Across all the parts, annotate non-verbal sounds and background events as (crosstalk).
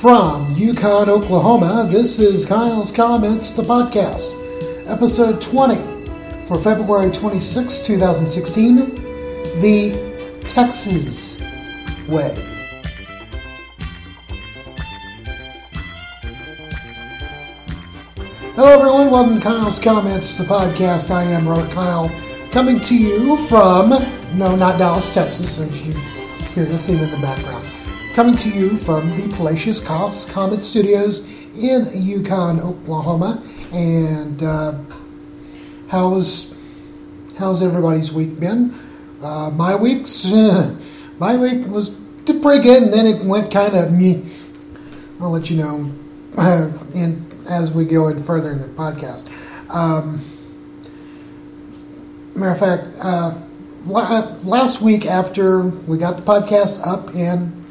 From Yukon, Oklahoma, this is Kyle's Comments, the podcast, episode 20 for February 26, 2016, The Texas Way. Hello, everyone. Welcome to Kyle's Comments, the podcast. I am Robert Kyle, coming to you from, no, not Dallas, Texas, since you hear the theme in the background. Coming to you from the Palacious Kyle's Comment Studios in Yukon, Oklahoma. And uh, how's how's everybody's week been? Uh, my week's (laughs) my week was pretty good, and then it went kind of me. I'll let you know in as we go in further in the podcast. Um, matter of fact, uh, last week after we got the podcast up and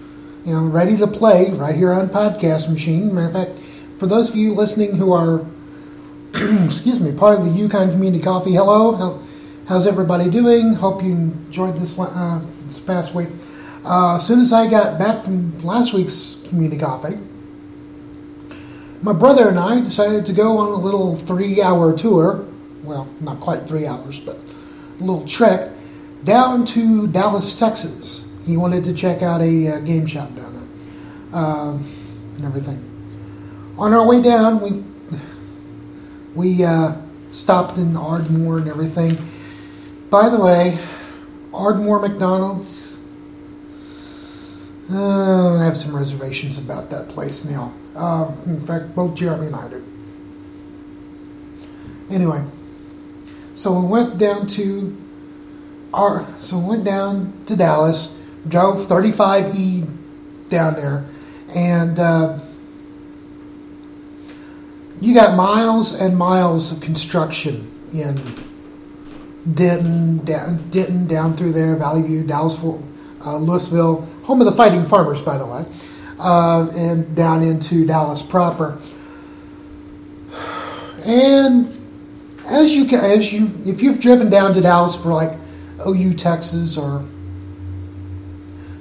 you know ready to play right here on Podcast Machine. Matter of fact, for those of you listening who are (clears throat) excuse me part of the Yukon Community Coffee, hello, how, how's everybody doing? Hope you enjoyed this uh, this past week. Uh, as soon as I got back from last week's Community Coffee my brother and I decided to go on a little three hour tour. Well, not quite three hours, but a little trek down to Dallas, Texas. He wanted to check out a uh, game shop down there uh, and everything. On our way down, we we uh, stopped in Ardmore and everything. By the way, Ardmore McDonald's. Uh, I have some reservations about that place now. Uh, in fact, both Jeremy and I do. Anyway, so we went down to our, so we went down to Dallas, drove 35E down there, and uh, you got miles and miles of construction in Denton, down, Denton down through there, Valley View, Dallas, uh, Lewisville, home of the Fighting Farmers, by the way uh, and down into Dallas proper. And as you can, as you, if you've driven down to Dallas for like OU Texas or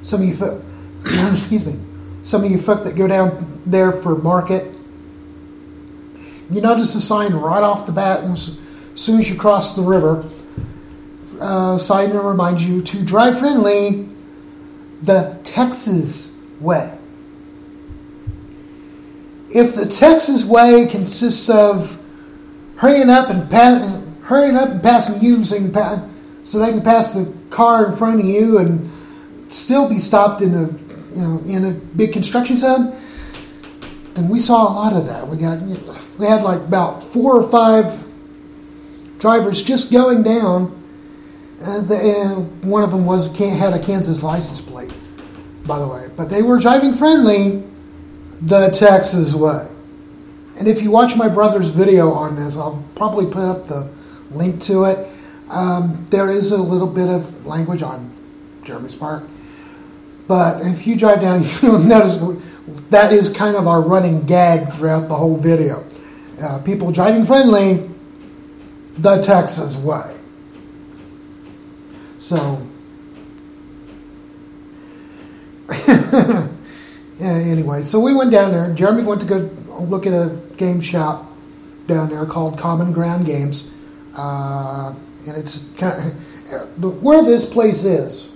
some of you, (clears throat) excuse me, some of you folk that go down there for market, you notice a sign right off the bat, as soon as you cross the river, uh, sign that reminds you to drive friendly the Texas way. If the Texas way consists of hurrying up and pa- hurrying up and passing you so, pa- so they can pass the car in front of you and still be stopped in a you know in a big construction zone, then we saw a lot of that. We got we had like about four or five drivers just going down. Uh, the, uh, one of them was can't had a Kansas license plate, by the way, but they were driving friendly the Texas way. And if you watch my brother's video on this, I'll probably put up the link to it. Um, there is a little bit of language on Jeremy's part. But if you drive down, (laughs) you'll notice that is kind of our running gag throughout the whole video. Uh, people driving friendly, the Texas way. So, (laughs) yeah, anyway, so we went down there. Jeremy went to go look at a game shop down there called Common Ground Games, uh, and it's kind of, (laughs) where this place is.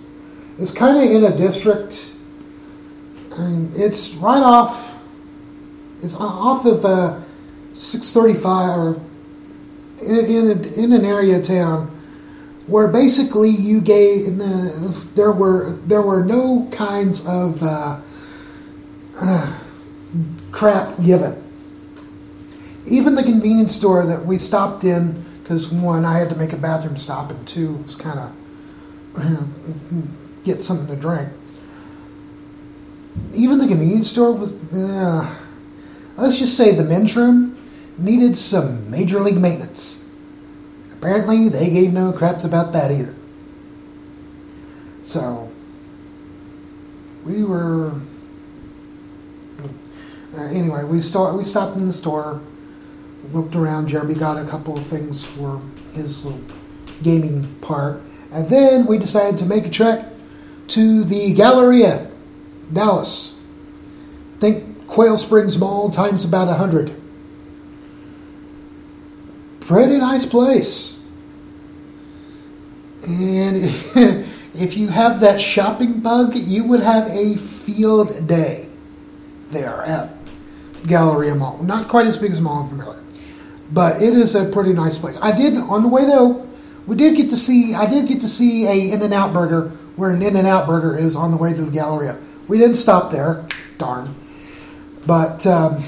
It's kind of in a district. I mean, it's right off. It's off of uh, 635 or in in, a, in an area town where basically you gave the, there were there were no kinds of uh, uh, (sighs) crap given. Even the convenience store that we stopped in, because one, I had to make a bathroom stop, and two, it was kind of (clears throat) get something to drink. Even the convenience store was, uh, let's just say the men's room needed some major league maintenance. Apparently, they gave no craps about that either. So, we were uh, anyway, we start we stopped in the store, looked around. Jeremy got a couple of things for his little gaming part, and then we decided to make a trek to the Galleria, Dallas. Think Quail Springs Mall times about 100. Pretty nice place. And (laughs) if you have that shopping bug, you would have a field day there at Galleria Mall. Not quite as big as Mall of America, but it is a pretty nice place. I did on the way though. We did get to see. I did get to see a In and Out Burger where an In and Out Burger is on the way to the Galleria. We didn't stop there. Darn. But um,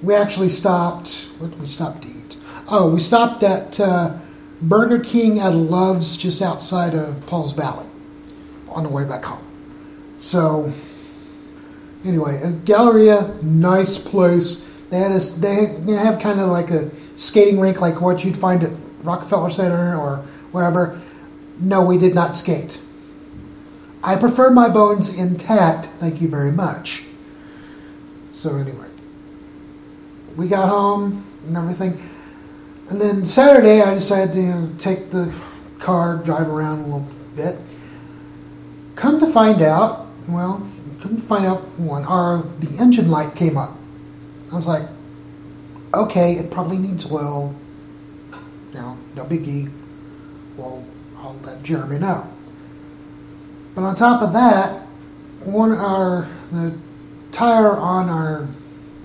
we actually stopped. What did we stop to eat? Oh, we stopped at uh, Burger King at Love's just outside of Pauls Valley on the way back home. So, anyway, Galleria, nice place. They had a, they, they have kind of like a skating rink like what you'd find at Rockefeller Center or wherever. No, we did not skate. I prefer my bones intact, thank you very much. So, anyway, we got home and everything. And then Saturday, I decided to take the car, drive around a little bit. Come to find out, well, come to find out, one, our the engine light came up. I was like, okay, it probably needs oil. You know, no biggie. Well, I'll let Jeremy know. But on top of that, one our the tire on our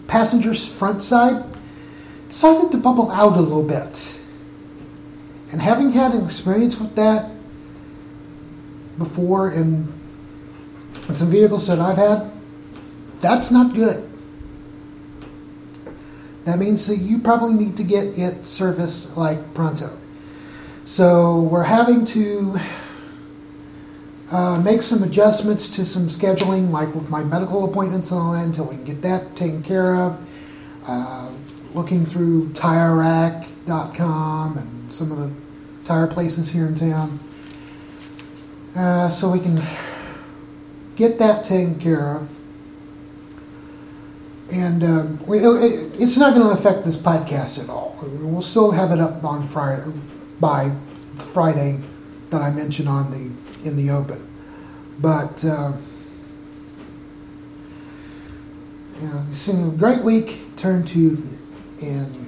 passenger's front side decided to bubble out a little bit. And having had an experience with that before in some vehicles that I've had, that's not good. That means that you probably need to get it serviced like pronto. So we're having to uh, make some adjustments to some scheduling, like with my medical appointments and all that, until we can get that taken care of. Uh, looking through TireRack.com and some of the tire places here in town, uh, so we can get that taken care of. And um, it, it's not going to affect this podcast at all. We'll still have it up on Friday by Friday that I mentioned on the in the open. But uh, you know, it's a great week. Turn to and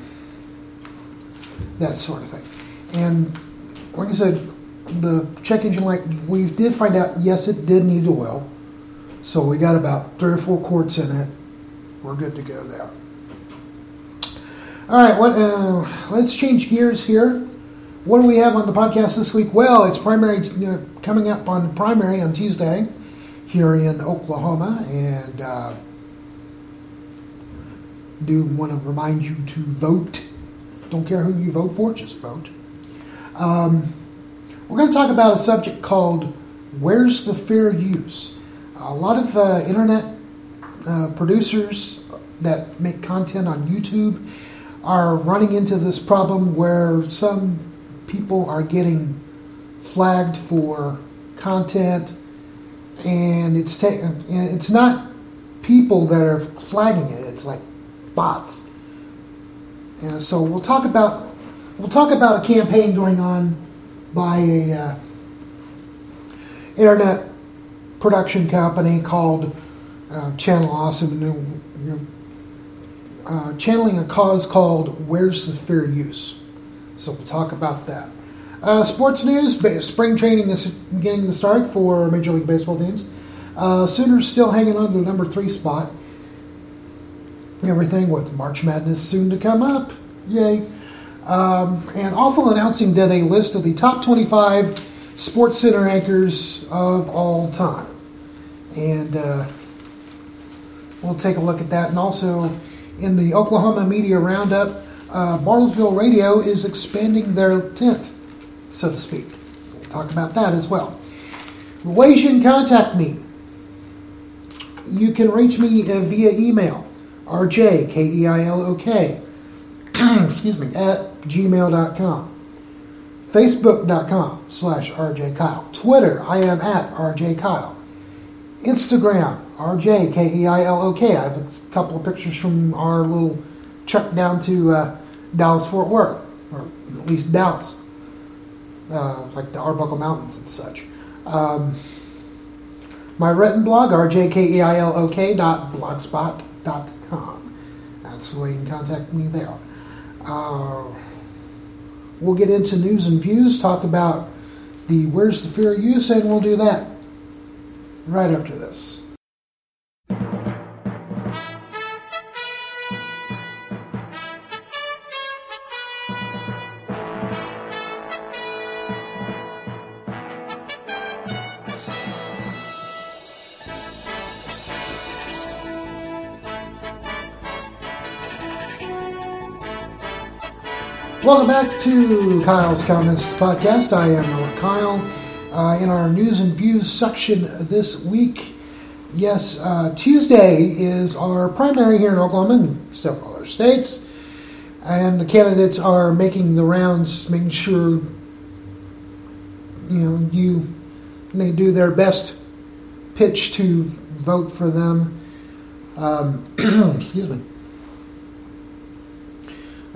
that sort of thing. And like I said, the check engine light, we did find out, yes, it did need oil. So we got about three or four quarts in it. We're good to go there. All right, what, uh, let's change gears here. What do we have on the podcast this week? Well, it's primary uh, coming up on primary on Tuesday here in Oklahoma, and uh, do want to remind you to vote. Don't care who you vote for, just vote. Um, we're going to talk about a subject called Where's the Fair Use? A lot of uh, internet uh, producers that make content on YouTube are running into this problem where some people are getting flagged for content and it's ta- it's not people that are flagging it it's like bots. And so we'll talk about we'll talk about a campaign going on by a uh, internet production company called uh, Channel Awesome, know, uh, channeling a cause called "Where's the Fair Use." So we'll talk about that. Uh, sports news: Spring training is getting the start for Major League Baseball teams. Uh, Sooners still hanging on to the number three spot everything with March Madness soon to come up. Yay. Um, and Awful Announcing did a list of the top 25 Sports Center anchors of all time. And uh, we'll take a look at that. And also, in the Oklahoma Media Roundup, uh, Bartlesville Radio is expanding their tent, so to speak. We'll talk about that as well. The Ways you can contact me. You can reach me uh, via email RJ, K E I L O K, (clears throat) excuse me, at gmail.com. Facebook.com slash RJ Kyle. Twitter, I am at RJ Kyle. Instagram, RJ. I have a couple of pictures from our little trip down to uh, Dallas Fort Worth, or at least Dallas, uh, like the Arbuckle Mountains and such. Um, my written blog, rjkeilok dot blogspot dot com. That's the way you can contact me there. Uh, we'll get into news and views, talk about the Where's the Fair Use, and we'll do that right after this. Welcome back to Kyle's Comments Podcast. I am Kyle. Uh, in our news and views section this week, yes, uh, Tuesday is our primary here in Oklahoma and several other states. And the candidates are making the rounds, making sure you know you they do their best pitch to vote for them. Um, (clears throat) excuse me.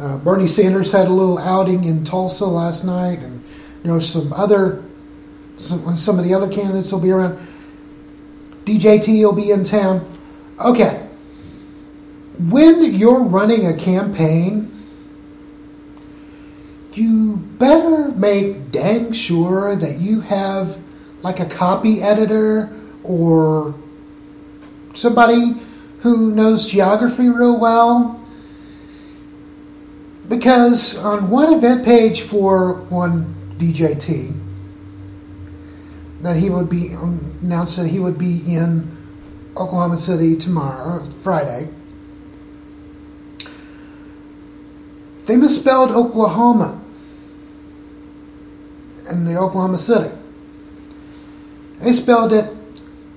Uh, Bernie Sanders had a little outing in Tulsa last night, and you know some other some, some of the other candidates will be around. DJT will be in town. Okay, when you're running a campaign, you better make dang sure that you have like a copy editor or somebody who knows geography real well because on one event page for one DJT, that he would be um, announced that he would be in Oklahoma City tomorrow, uh, Friday. They misspelled Oklahoma in the Oklahoma City. They spelled it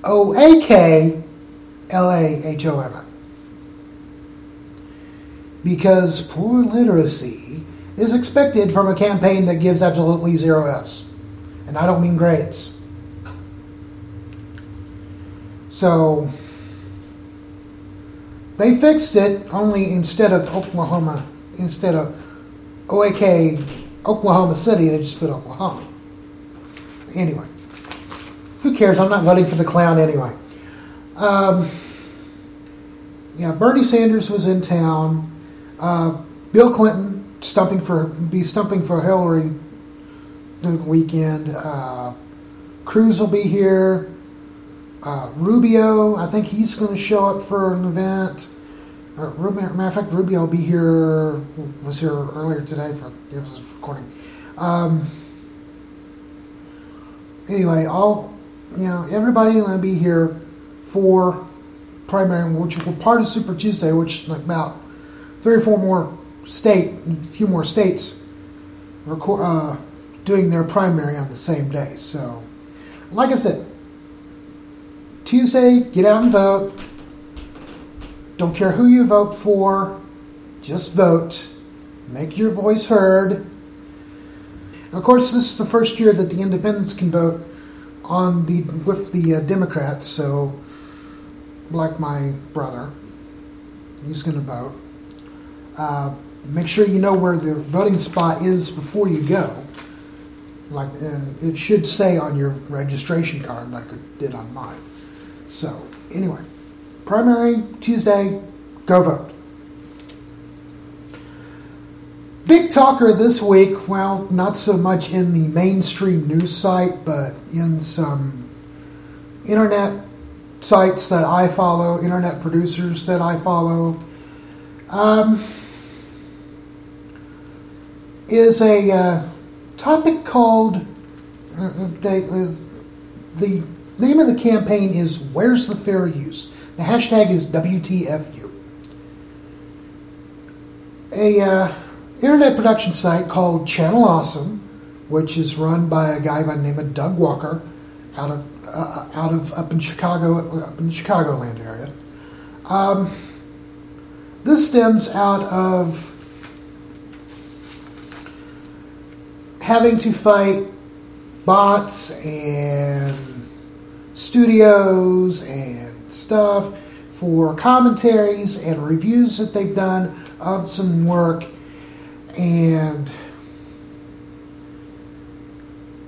O A K L A H O M A because poor literacy is expected from a campaign that gives absolutely zero F's. And I don't mean grades. So they fixed it only instead of Oklahoma, instead of OAK Oklahoma City, they just put Oklahoma. Anyway, who cares? I'm not voting for the clown anyway. Um, yeah, Bernie Sanders was in town. Uh, Bill Clinton stumping for be stumping for Hillary the weekend. Uh, Cruz will be here. Uh, Rubio, I think he's going to show up for an event. Uh, matter of fact, Rubio will be here. Was here earlier today for it was recording. Um, anyway, all you know, everybody going to be here for primary, which will part of Super Tuesday, which like about three or four more state, a few more states record, uh, doing their primary on the same day. So, like I said, Tuesday, get out and vote. Don't care who you vote for, just vote. Make your voice heard. And of course, this is the first year that the independents can vote on the with the uh, Democrats. So, like my brother, he's going to vote. Uh, make sure you know where the voting spot is before you go. Like uh, it should say on your registration card, like it did on mine. So anyway, primary Tuesday, go vote. Big talker this week, well, not so much in the mainstream news site, but in some internet sites that I follow, internet producers that I follow. Um, is a uh, topic called uh, they, uh, the name of the campaign is Where's the Fair Use? The hashtag is WTFU. A uh, internet production site called Channel Awesome, which is run by a guy by the name of Doug Walker, out of uh, out of up in Chicago, up in the Chicagoland area. Um, this stems out of having to fight bots and studios and stuff for commentaries and reviews that they've done of some work and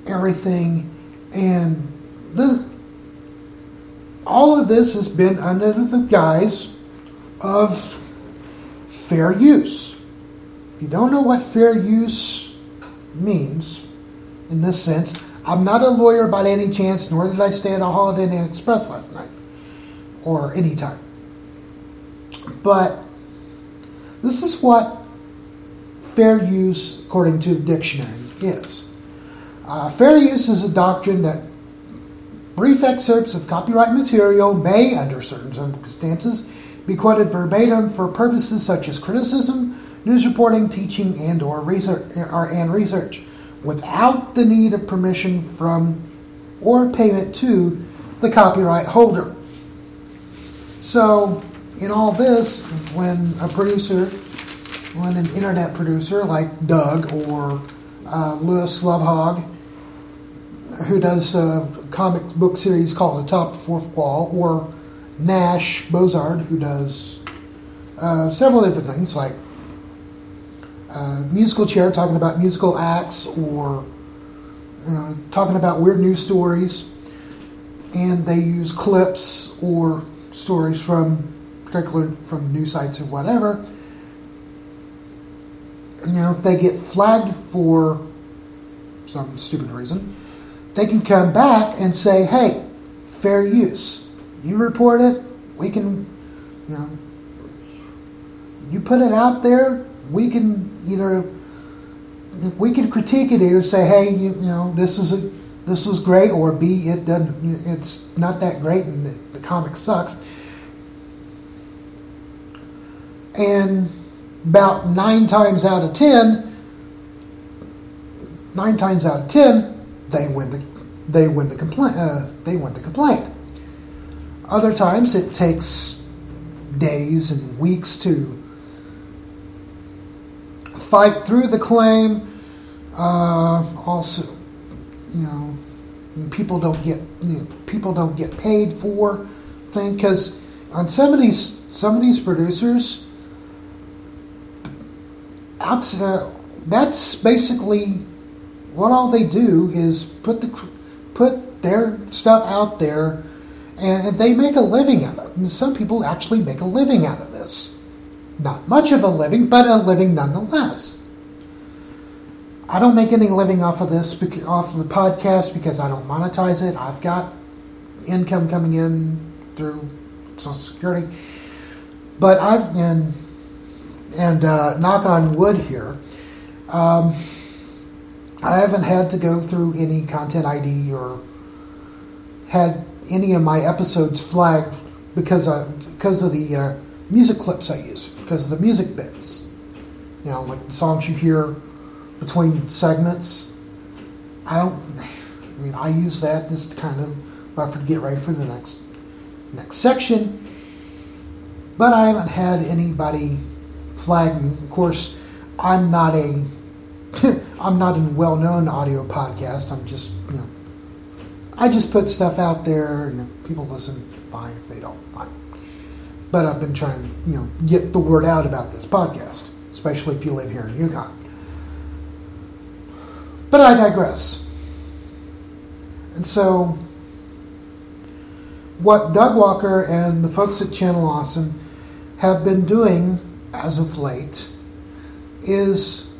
everything and the all of this has been under the guise of fair use. If you don't know what fair use means in this sense, I'm not a lawyer by any chance, nor did I stay at a Holiday Inn Express last night or any time. But this is what fair use, according to the dictionary, is. Uh, fair use is a doctrine that brief excerpts of copyright material may, under certain circumstances, be quoted verbatim for purposes such as criticism, news reporting, teaching, and or research, and research, without the need of permission from or payment to the copyright holder. So, in all this, when a producer, when an internet producer like Doug or uh, Lewis Lovhaug, who does a comic book series called The Top Fourth Wall, or Nash Bozard, who does uh, several different things like uh, musical chair, talking about musical acts, or talking about weird news stories, and they use clips or stories from particular from news sites or whatever. You know, if they get flagged for some stupid reason, they can come back and say, "Hey, fair use. You report it. We can, you know, you put it out there. We can either we can critique it either say, hey, you, you know, this is a this was great, or B, it doesn't, it's not that great, and the, the comic sucks. And about nine times out of ten, nine times out of ten, they win the they win the complaint. Uh, they win the complaint. Other times, it takes days and weeks to fight through the claim. Uh, also, you know, people don't get you know, people don't get paid for thing because on some of these some of these producers, uh, that's basically what all they do is put the put their stuff out there, and they make a living out of it. And some people actually make a living out of this. Not much of a living, but a living nonetheless. I don't make any living off of this, off of the podcast, because I don't monetize it. I've got income coming in through Social Security, but I've and and uh, knock on wood here. Um, I haven't had to go through any content ID or had any of my episodes flagged because of because of the uh, music clips I use because the music bits. You know, like the songs you hear between segments. I don't. I mean, I use that just to kind of buffer to get ready for the next next section. But I haven't had anybody flag me. Of course, I'm not a (laughs) I'm not a well-known audio podcast. I'm just you know I just put stuff out there, and if people listen, fine. If they don't. But I've been trying to, you know, get the word out about this podcast, especially if you live here in Yukon. But I digress. And so, what Doug Walker and the folks at Channel Awesome have been doing as of late is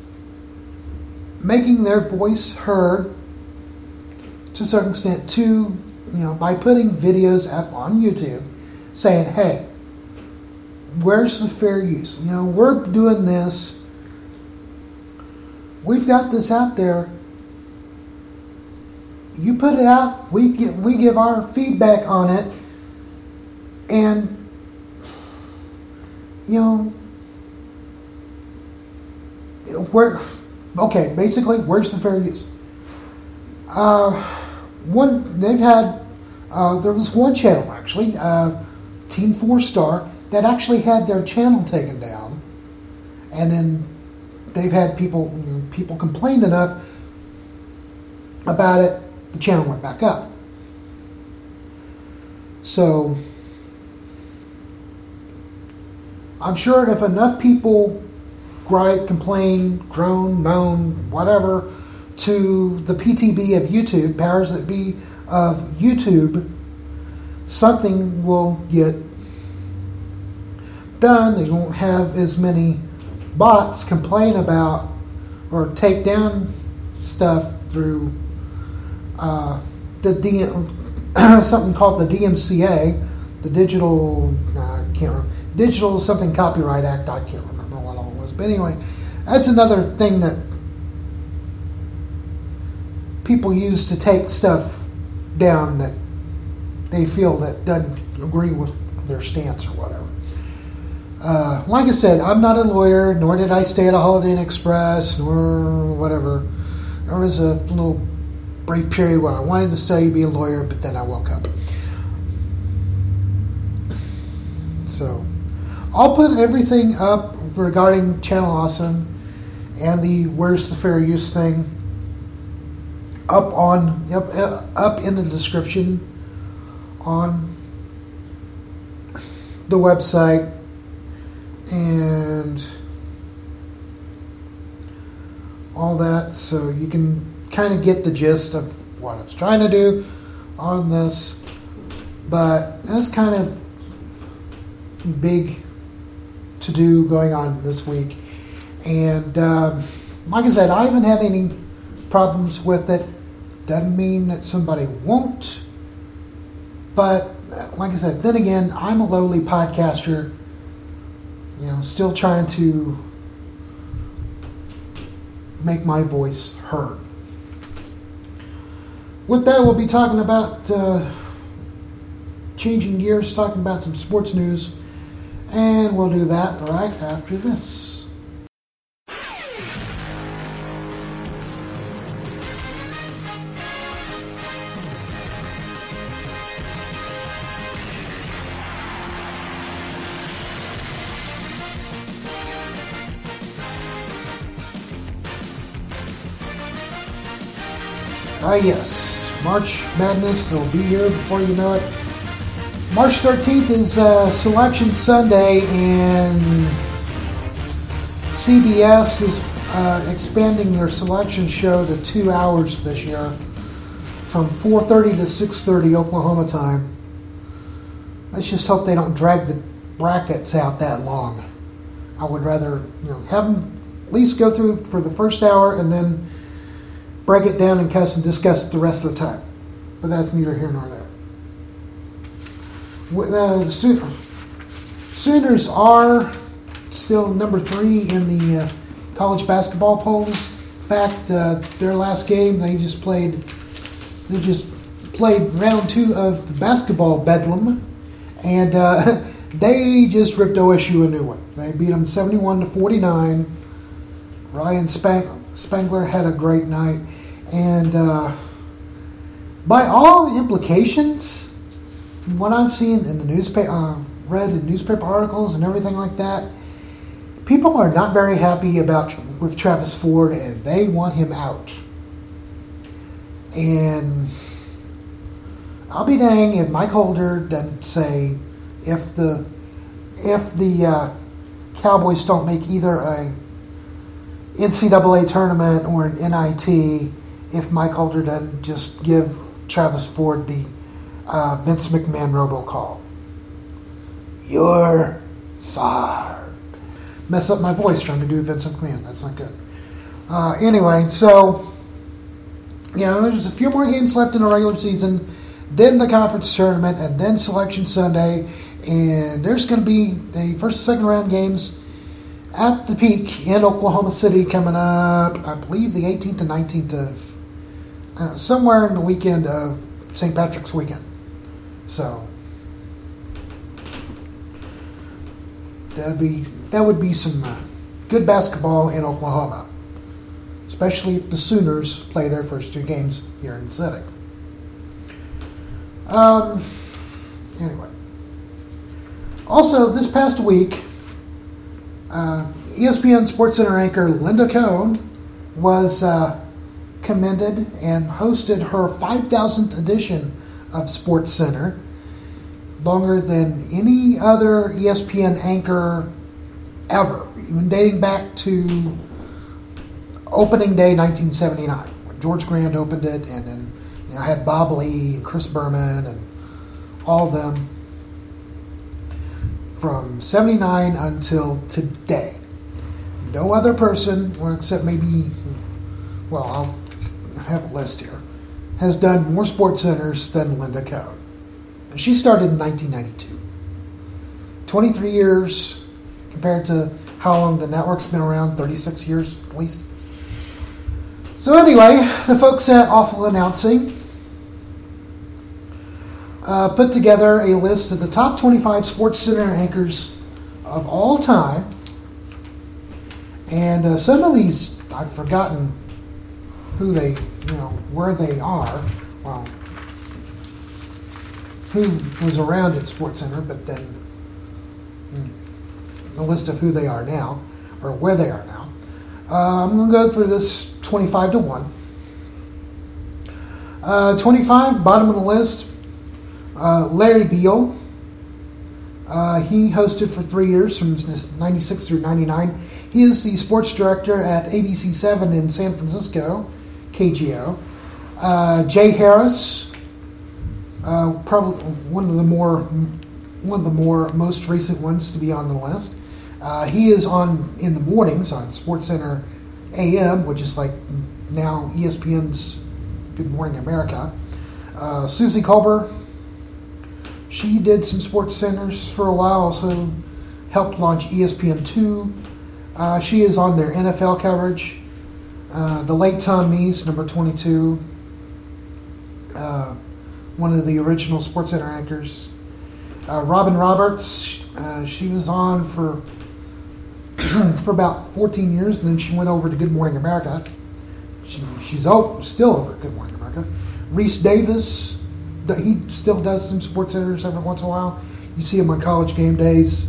making their voice heard to a certain extent to you know by putting videos up on YouTube saying hey where's the fair use? You know, we're doing this. We've got this out there. You put it out. We get we give our feedback on it, and you know, where okay, basically, where's the fair use? Uh, one they've had. Uh, there was one channel actually, uh, Team Four Star that actually had their channel taken down, and then they've had people people complained enough about it. The channel went back up. So I'm sure if enough people gripe, complain, groan, moan, whatever, to the PTB of YouTube, powers that be of YouTube, something will get done. They won't have as many bots complain about or take down stuff through uh, the DM, (clears throat) something called the DMCA, the Digital uh, I can't remember, Digital something Copyright Act. I can't remember what all it was, but anyway, that's another thing that people use to take stuff down that they feel that doesn't agree with their stance or whatever. Uh, like I said, I'm not a lawyer, nor did I stay at a Holiday Inn Express, nor whatever. There was a little brief period where I wanted to say be a lawyer, but then I woke up. So, I'll put everything up regarding Channel Awesome and the Where's the Fair Use thing up on up, up in the description on the website and all that. So you can kind of get the gist of what I was trying to do on this but that's kind of big to do going on this week. And um, like I said I haven't had any problems with it. Doesn't mean that somebody won't but like I said then again I'm a lowly podcaster you know, still trying to make my voice heard. With that, we'll be talking about uh, changing gears, talking about some sports news, and we'll do that right after this. Ah, yes, March Madness will be here before you know it. March 13th is uh, Selection Sunday, and CBS is uh, expanding their selection show to two hours this year, from 4:30 to 6:30 Oklahoma time. Let's just hope they don't drag the brackets out that long. I would rather you know have them at least go through for the first hour and then break it down and cuss and discuss it the rest of the time. But that's neither here nor there. Uh, the Sooners are still number three in the uh, college basketball polls. In fact, uh, their last game they just played. They just played round two of the basketball bedlam, and uh, (laughs) they just ripped OSU a new one. They beat them seventy-one to forty-nine. Ryan Spang- Spangler had a great night. And uh, by all implications, what I've seen in the newspaper, uh, read in newspaper articles and everything like that, people are not very happy about with Travis Ford, and they want him out. And I'll be dang if Mike Holder doesn't say if the if the uh, Cowboys don't make either a NCAA tournament or an NIT if Mike Holder doesn't just give Travis Ford the uh, Vince McMahon robocall. You're fired. Mess up my voice trying to do Vince McMahon. That's not good. Uh, anyway, so you know, there's a few more games left in the regular season, then the conference tournament, and then Selection Sunday, and there's going to be the first and second round games at the peak in Oklahoma City coming up. I believe the 18th and 19th of uh, somewhere in the weekend of St. Patrick's weekend. So that'd be that would be some uh, good basketball in Oklahoma, especially if the Sooners play their first two games here in the city. Um, anyway, also this past week, uh, ESPN SportsCenter anchor Linda Cohn was. Uh, commended and hosted her 5,000th edition of Sports Center, longer than any other ESPN anchor ever, even dating back to opening day 1979 when George Grande opened it, and then you know, I had Bob Ley and Chris Berman and all of them from 79 until today. No other person, except maybe, well, I'll have a list here, has done more sports centers than Linda Cohn. And she started in 1992. 23 years compared to how long the network's been around 36 years at least. So, anyway, the folks at Awful Announcing uh, put together a list of the top 25 Sports Center anchors of all time. And uh, some of these, I've forgotten who they, you know, where they are. Well, who was around at Sports Center, but then hmm, the list of who they are now, or where they are now. Uh, I'm going to go through this 25 to 1. Uh, 25, bottom of the list, uh, Larry Beil. Uh, he hosted for three years from 96 through 99. He is the sports director at ABC7 in San Francisco, KGO. Uh, Jay Harris, uh, probably one of the more one of the more most recent ones to be on the list. Uh, he is on in the mornings on Sports Center AM, which is like now ESPN's Good Morning America. Uh, Suzy Kolber, she did some sports centers for a while, also helped launch ESPN2. Uh, she is on their NFL coverage. Uh, the late Tom Mees, number 22, uh, one of the original Sports Center anchors. Uh, Robin Roberts, uh, she was on for (clears throat) for about 14 years, and then she went over to Good Morning America. She, she's still over at Good Morning America. Rece Davis, he still does some sports centers every once in a while. You see him on college game days,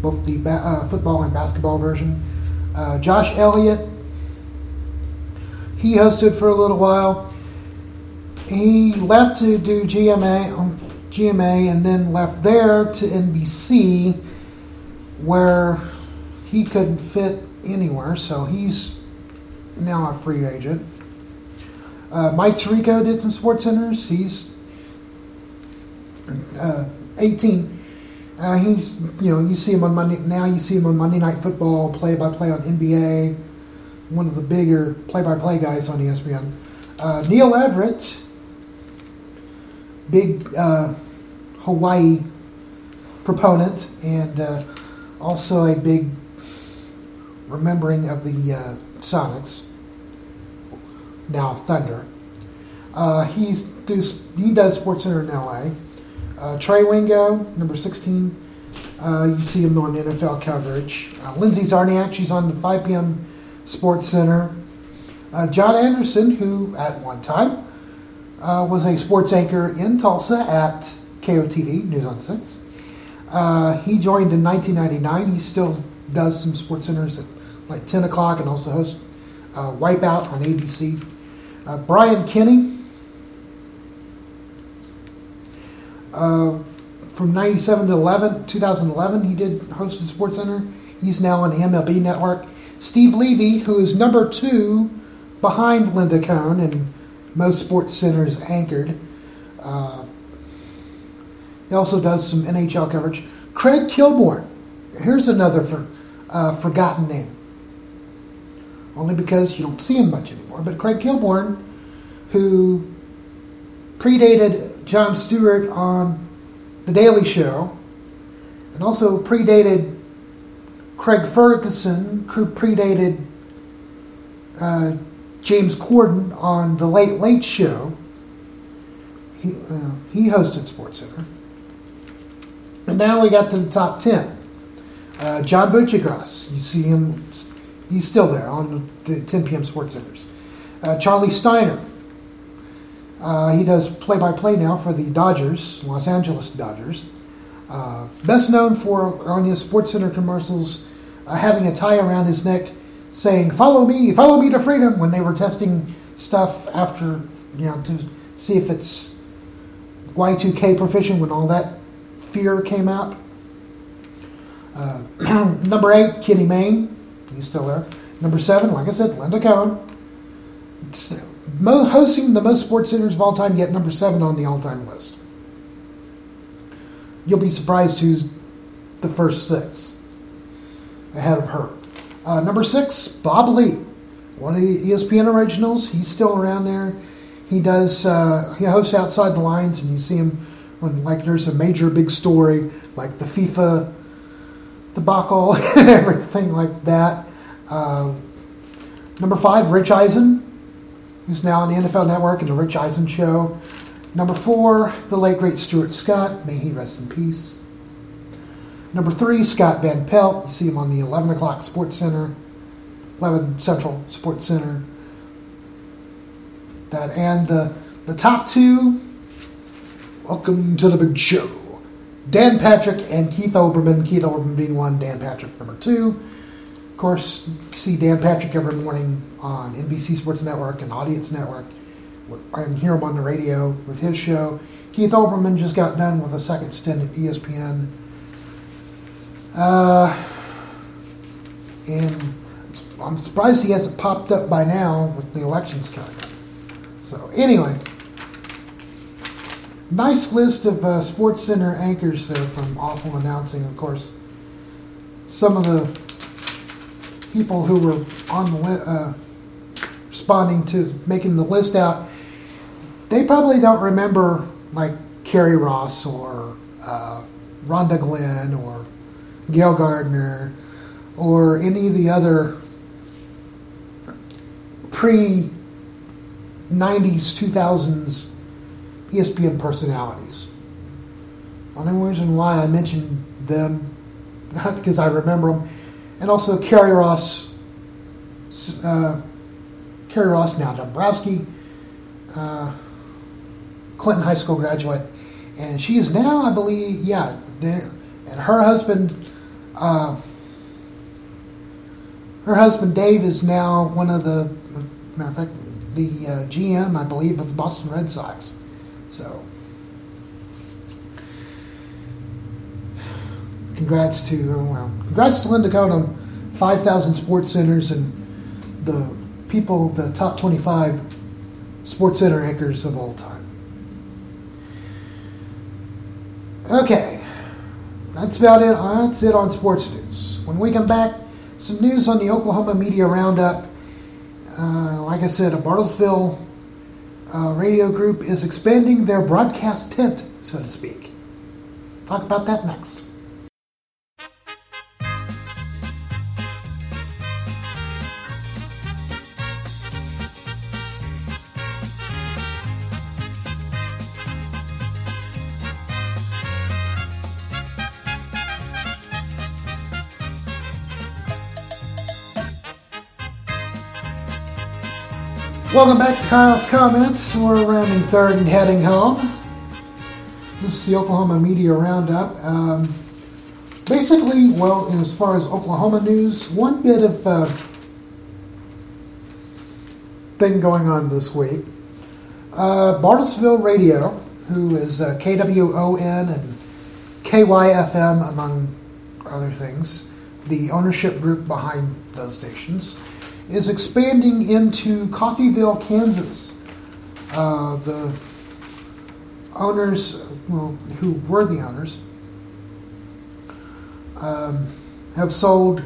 both the ba- uh, football and basketball version. Josh Elliott, he hosted for a little while. He left to do GMA, um, GMA, and then left there to NBC, where he couldn't fit anywhere. So he's now a free agent. Uh, Mike Tirico did some sports centers. He's uh, 18. Uh, he's, you know, you see him on Monday, now you see him on Monday Night Football, play by play on NBA, one of the bigger play by play guys on ESPN. Uh, Neil Everett, big uh, Hawaii proponent, and uh, also a big remembering of the uh, Sonics, now Thunder. Uh, he's he does SportsCenter in LA. Trey Wingo, number 16. Uh, you see him on NFL coverage. Lindsay Czarniak, she's on the 5 p.m. Sports Center. Uh, John Anderson, who at one time uh, was a sports anchor in Tulsa at KOTV, News on 6. Uh, he joined in 1999. He still does some sports centers at like 10 o'clock and also hosts Wipeout on ABC. Brian Kenny, Uh, from 97 to 11, 2011, he did hosted Sports Center. He's now on the MLB Network. Steve Levy, who is number two behind Linda Cohn and most Sports Centers anchored. Uh, he also does some NHL coverage. Craig Kilborn. Here's another for, uh, forgotten name. Only because you don't see him much anymore. But Craig Kilborn, who predated Jon Stewart on The Daily Show, and also predated Craig Ferguson, predated uh, James Corden on The Late Late Show. He, uh, he hosted SportsCenter. And now we got to the top 10. Uh, John Buccigross, you see him, he's still there on the 10 p.m. Sports Centers. Uh, Charlie Steiner, uh, he does play by play now for the Dodgers, Los Angeles Dodgers. Uh, best known for on his Sports Center commercials having a tie around his neck saying, Follow me, follow me to freedom, when they were testing stuff after, you know, to see if it's Y2K proficient when all that fear came out. Uh, (clears throat) number eight, Kenny Mayne. He's still there. Number seven, like I said, Linda Cohn. It's, hosting the most sports centers of all time, yet number seven on the all-time list. you'll be surprised who's the first six ahead of her. Uh, number six, Bob Ley, one of the ESPN originals. He's still around there. He does. Uh, he hosts outside the lines, and you see him when like there's a major big story like the FIFA debacle and (laughs) everything like that. Uh, number five, Rich Eisen, who's now on the NFL Network and the Rich Eisen Show. Number four, the late great Stuart Scott. May he rest in peace. Number three, Scott Van Pelt. You see him on the 11 o'clock SportsCenter, 11 Central SportsCenter. That and the the top two. Welcome to the big show. Dan Patrick and Keith Olbermann. Keith Olbermann being one, Dan Patrick number two. Of course, see Dan Patrick every morning on NBC Sports Network and Audience Network. I hear him on the radio with his show. Keith Olbermann just got done with a second stint at ESPN. Uh, and I'm surprised he hasn't popped up by now with the elections coming. So, anyway, nice list of uh, SportsCenter anchors there from Awful Announcing, of course. Some of the people who were on the li- uh, responding to making the list out, they probably don't remember like Karie Ross or uh, Rhonda Glenn or Gayle Gardner or any of the other pre 90s, 2000s ESPN personalities. The only reason why I mentioned them, (laughs) not because I remember them, and also Karie Ross, uh, Karie Ross now Dombrowski, uh, Clinton High School graduate, and she is now, I believe, yeah, and her husband, uh, her husband Dave is now one of the, matter of fact, the uh, GM, I believe, of the Boston Red Sox. So, congrats to oh, well, congrats to Linda Cohn on 5,000 sports centers and the people, the top 25 sports center anchors of all time. Okay, that's about it. That's it on sports news. When we come back, some news on the Oklahoma Media Roundup. Uh, like I said, a Bartlesville uh, radio group is expanding their broadcast tent, so to speak. Talk about that next. Welcome back to Kyle's Comments. We're rounding third and heading home. This is the Oklahoma Media Roundup. Um, basically, well, as far as Oklahoma news, one bit of uh, thing going on this week. Uh, Bartlesville Radio, who is uh, KWON and KYFM, among other things, the ownership group behind those stations is expanding into Coffeyville, Kansas. Uh, the owners, well, who were the owners, um, have sold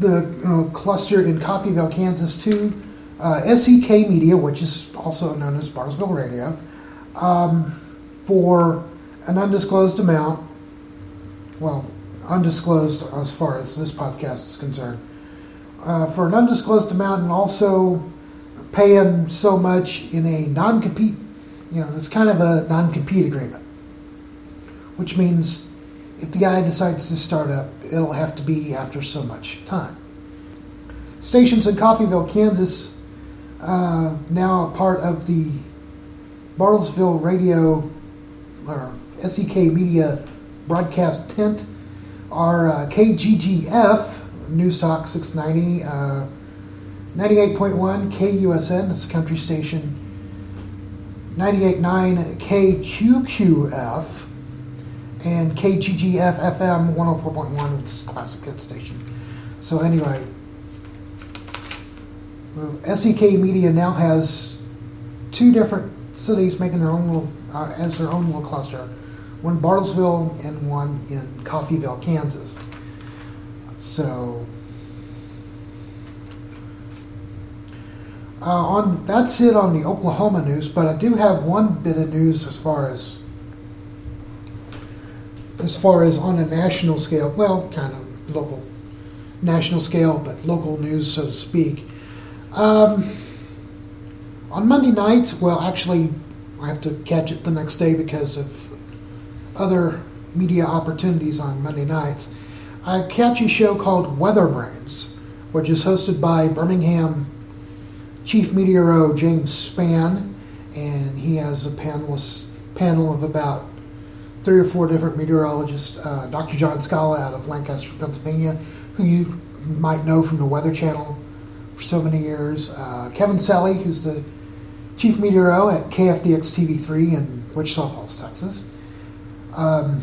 the cluster in Coffeyville, Kansas to uh, SEK Media, which is also known as Bartlesville Radio, um, for an undisclosed amount. Well, undisclosed as far as this podcast is concerned uh, for an undisclosed amount and also paying so much in a non compete, you know, it's kind of a non compete agreement, which means if the guy decides to start up, it'll have to be after so much time. Stations in Coffeyville, Kansas, uh, now a part of the Bartlesville Radio or SEK Media broadcast tent, are uh, KGGF News Talk 690, uh, 98.1 KUSN, it's a country station, 98.9 KQQF, and KGGF FM 104.1, which is a classic hit station. So, anyway, SEK Media now has two different cities making their own little, uh, as their own little cluster one Bartlesville and one in Coffeyville, Kansas. So uh, on that's it on the Oklahoma news. But I do have one bit of news as far as as far as on a national scale. Well, kind of local, national scale, but local news, so to speak. Um, on Monday night, well, actually, I have to catch it the next day because of other media opportunities on Monday nights. A show called Weather Brains, which is hosted by Birmingham Chief Meteoro James Spann, and he has a panelist panel of about three or four different meteorologists. Uh, Dr. John Scala out of Lancaster, Pennsylvania, who you might know from the Weather Channel for so many years. Uh, Kevin Selley, who's the chief meteoro at KFDX TV3 in Wichita Falls, Texas. Um,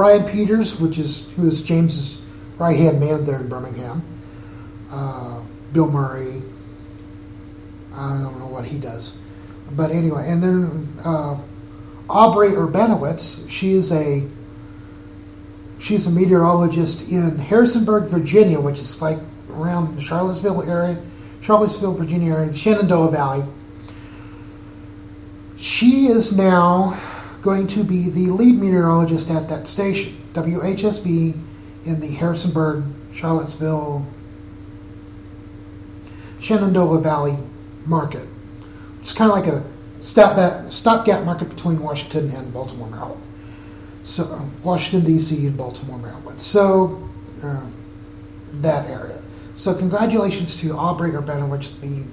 Brian Peters, which is who is James's right hand man there in Birmingham. Uh, Bill Murray. I don't know what he does, but anyway, and then uh, Aubrey Urbanowicz. She is a she's a meteorologist in Harrisonburg, Virginia, which is like around the Charlottesville area, Charlottesville, Virginia area, the Shenandoah Valley. She is now going to be the lead meteorologist at that station, WHSV, in the Harrisonburg, Charlottesville, Shenandoah Valley market. It's kind of like a stopgap, stopgap market between Washington and Baltimore, Maryland. So, uh, Washington, D.C., and Baltimore, Maryland. So, uh, that area. So, congratulations to Aubrey Urbanowicz, the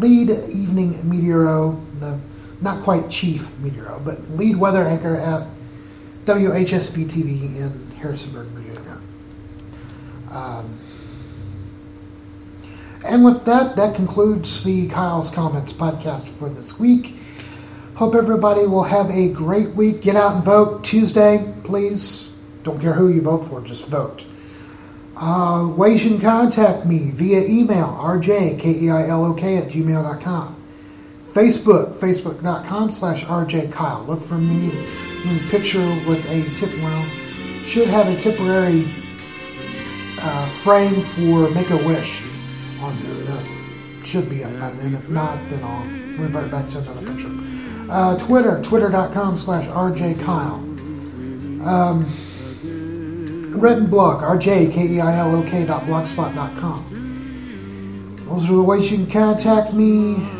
lead evening meteoro, the not quite chief meteoro, but lead weather anchor at WHSV TV in Harrisonburg, Virginia. Um, and with that, that concludes the Kyle's Comments podcast for this week. Hope everybody will have a great week. Get out and vote Tuesday, please. Don't care who you vote for, just vote. Uh, ways you can contact me via email, rjkeilok at gmail.com. Facebook, facebook.com slash RJ Kyle. Look for me, me picture with a tip, well, should have a temporary uh, frame for Make-A-Wish on there. That should be up by then. If not, then I'll revert back to another picture. Uh, Twitter, twitter.com slash rjkyle. Um, written blog, rjkeilok.blogspot.com. Those are the ways you can contact me.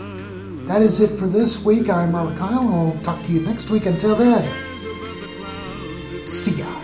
That is it for this week. I'm Robert Kyle. And I'll talk to you next week. Until then, see ya.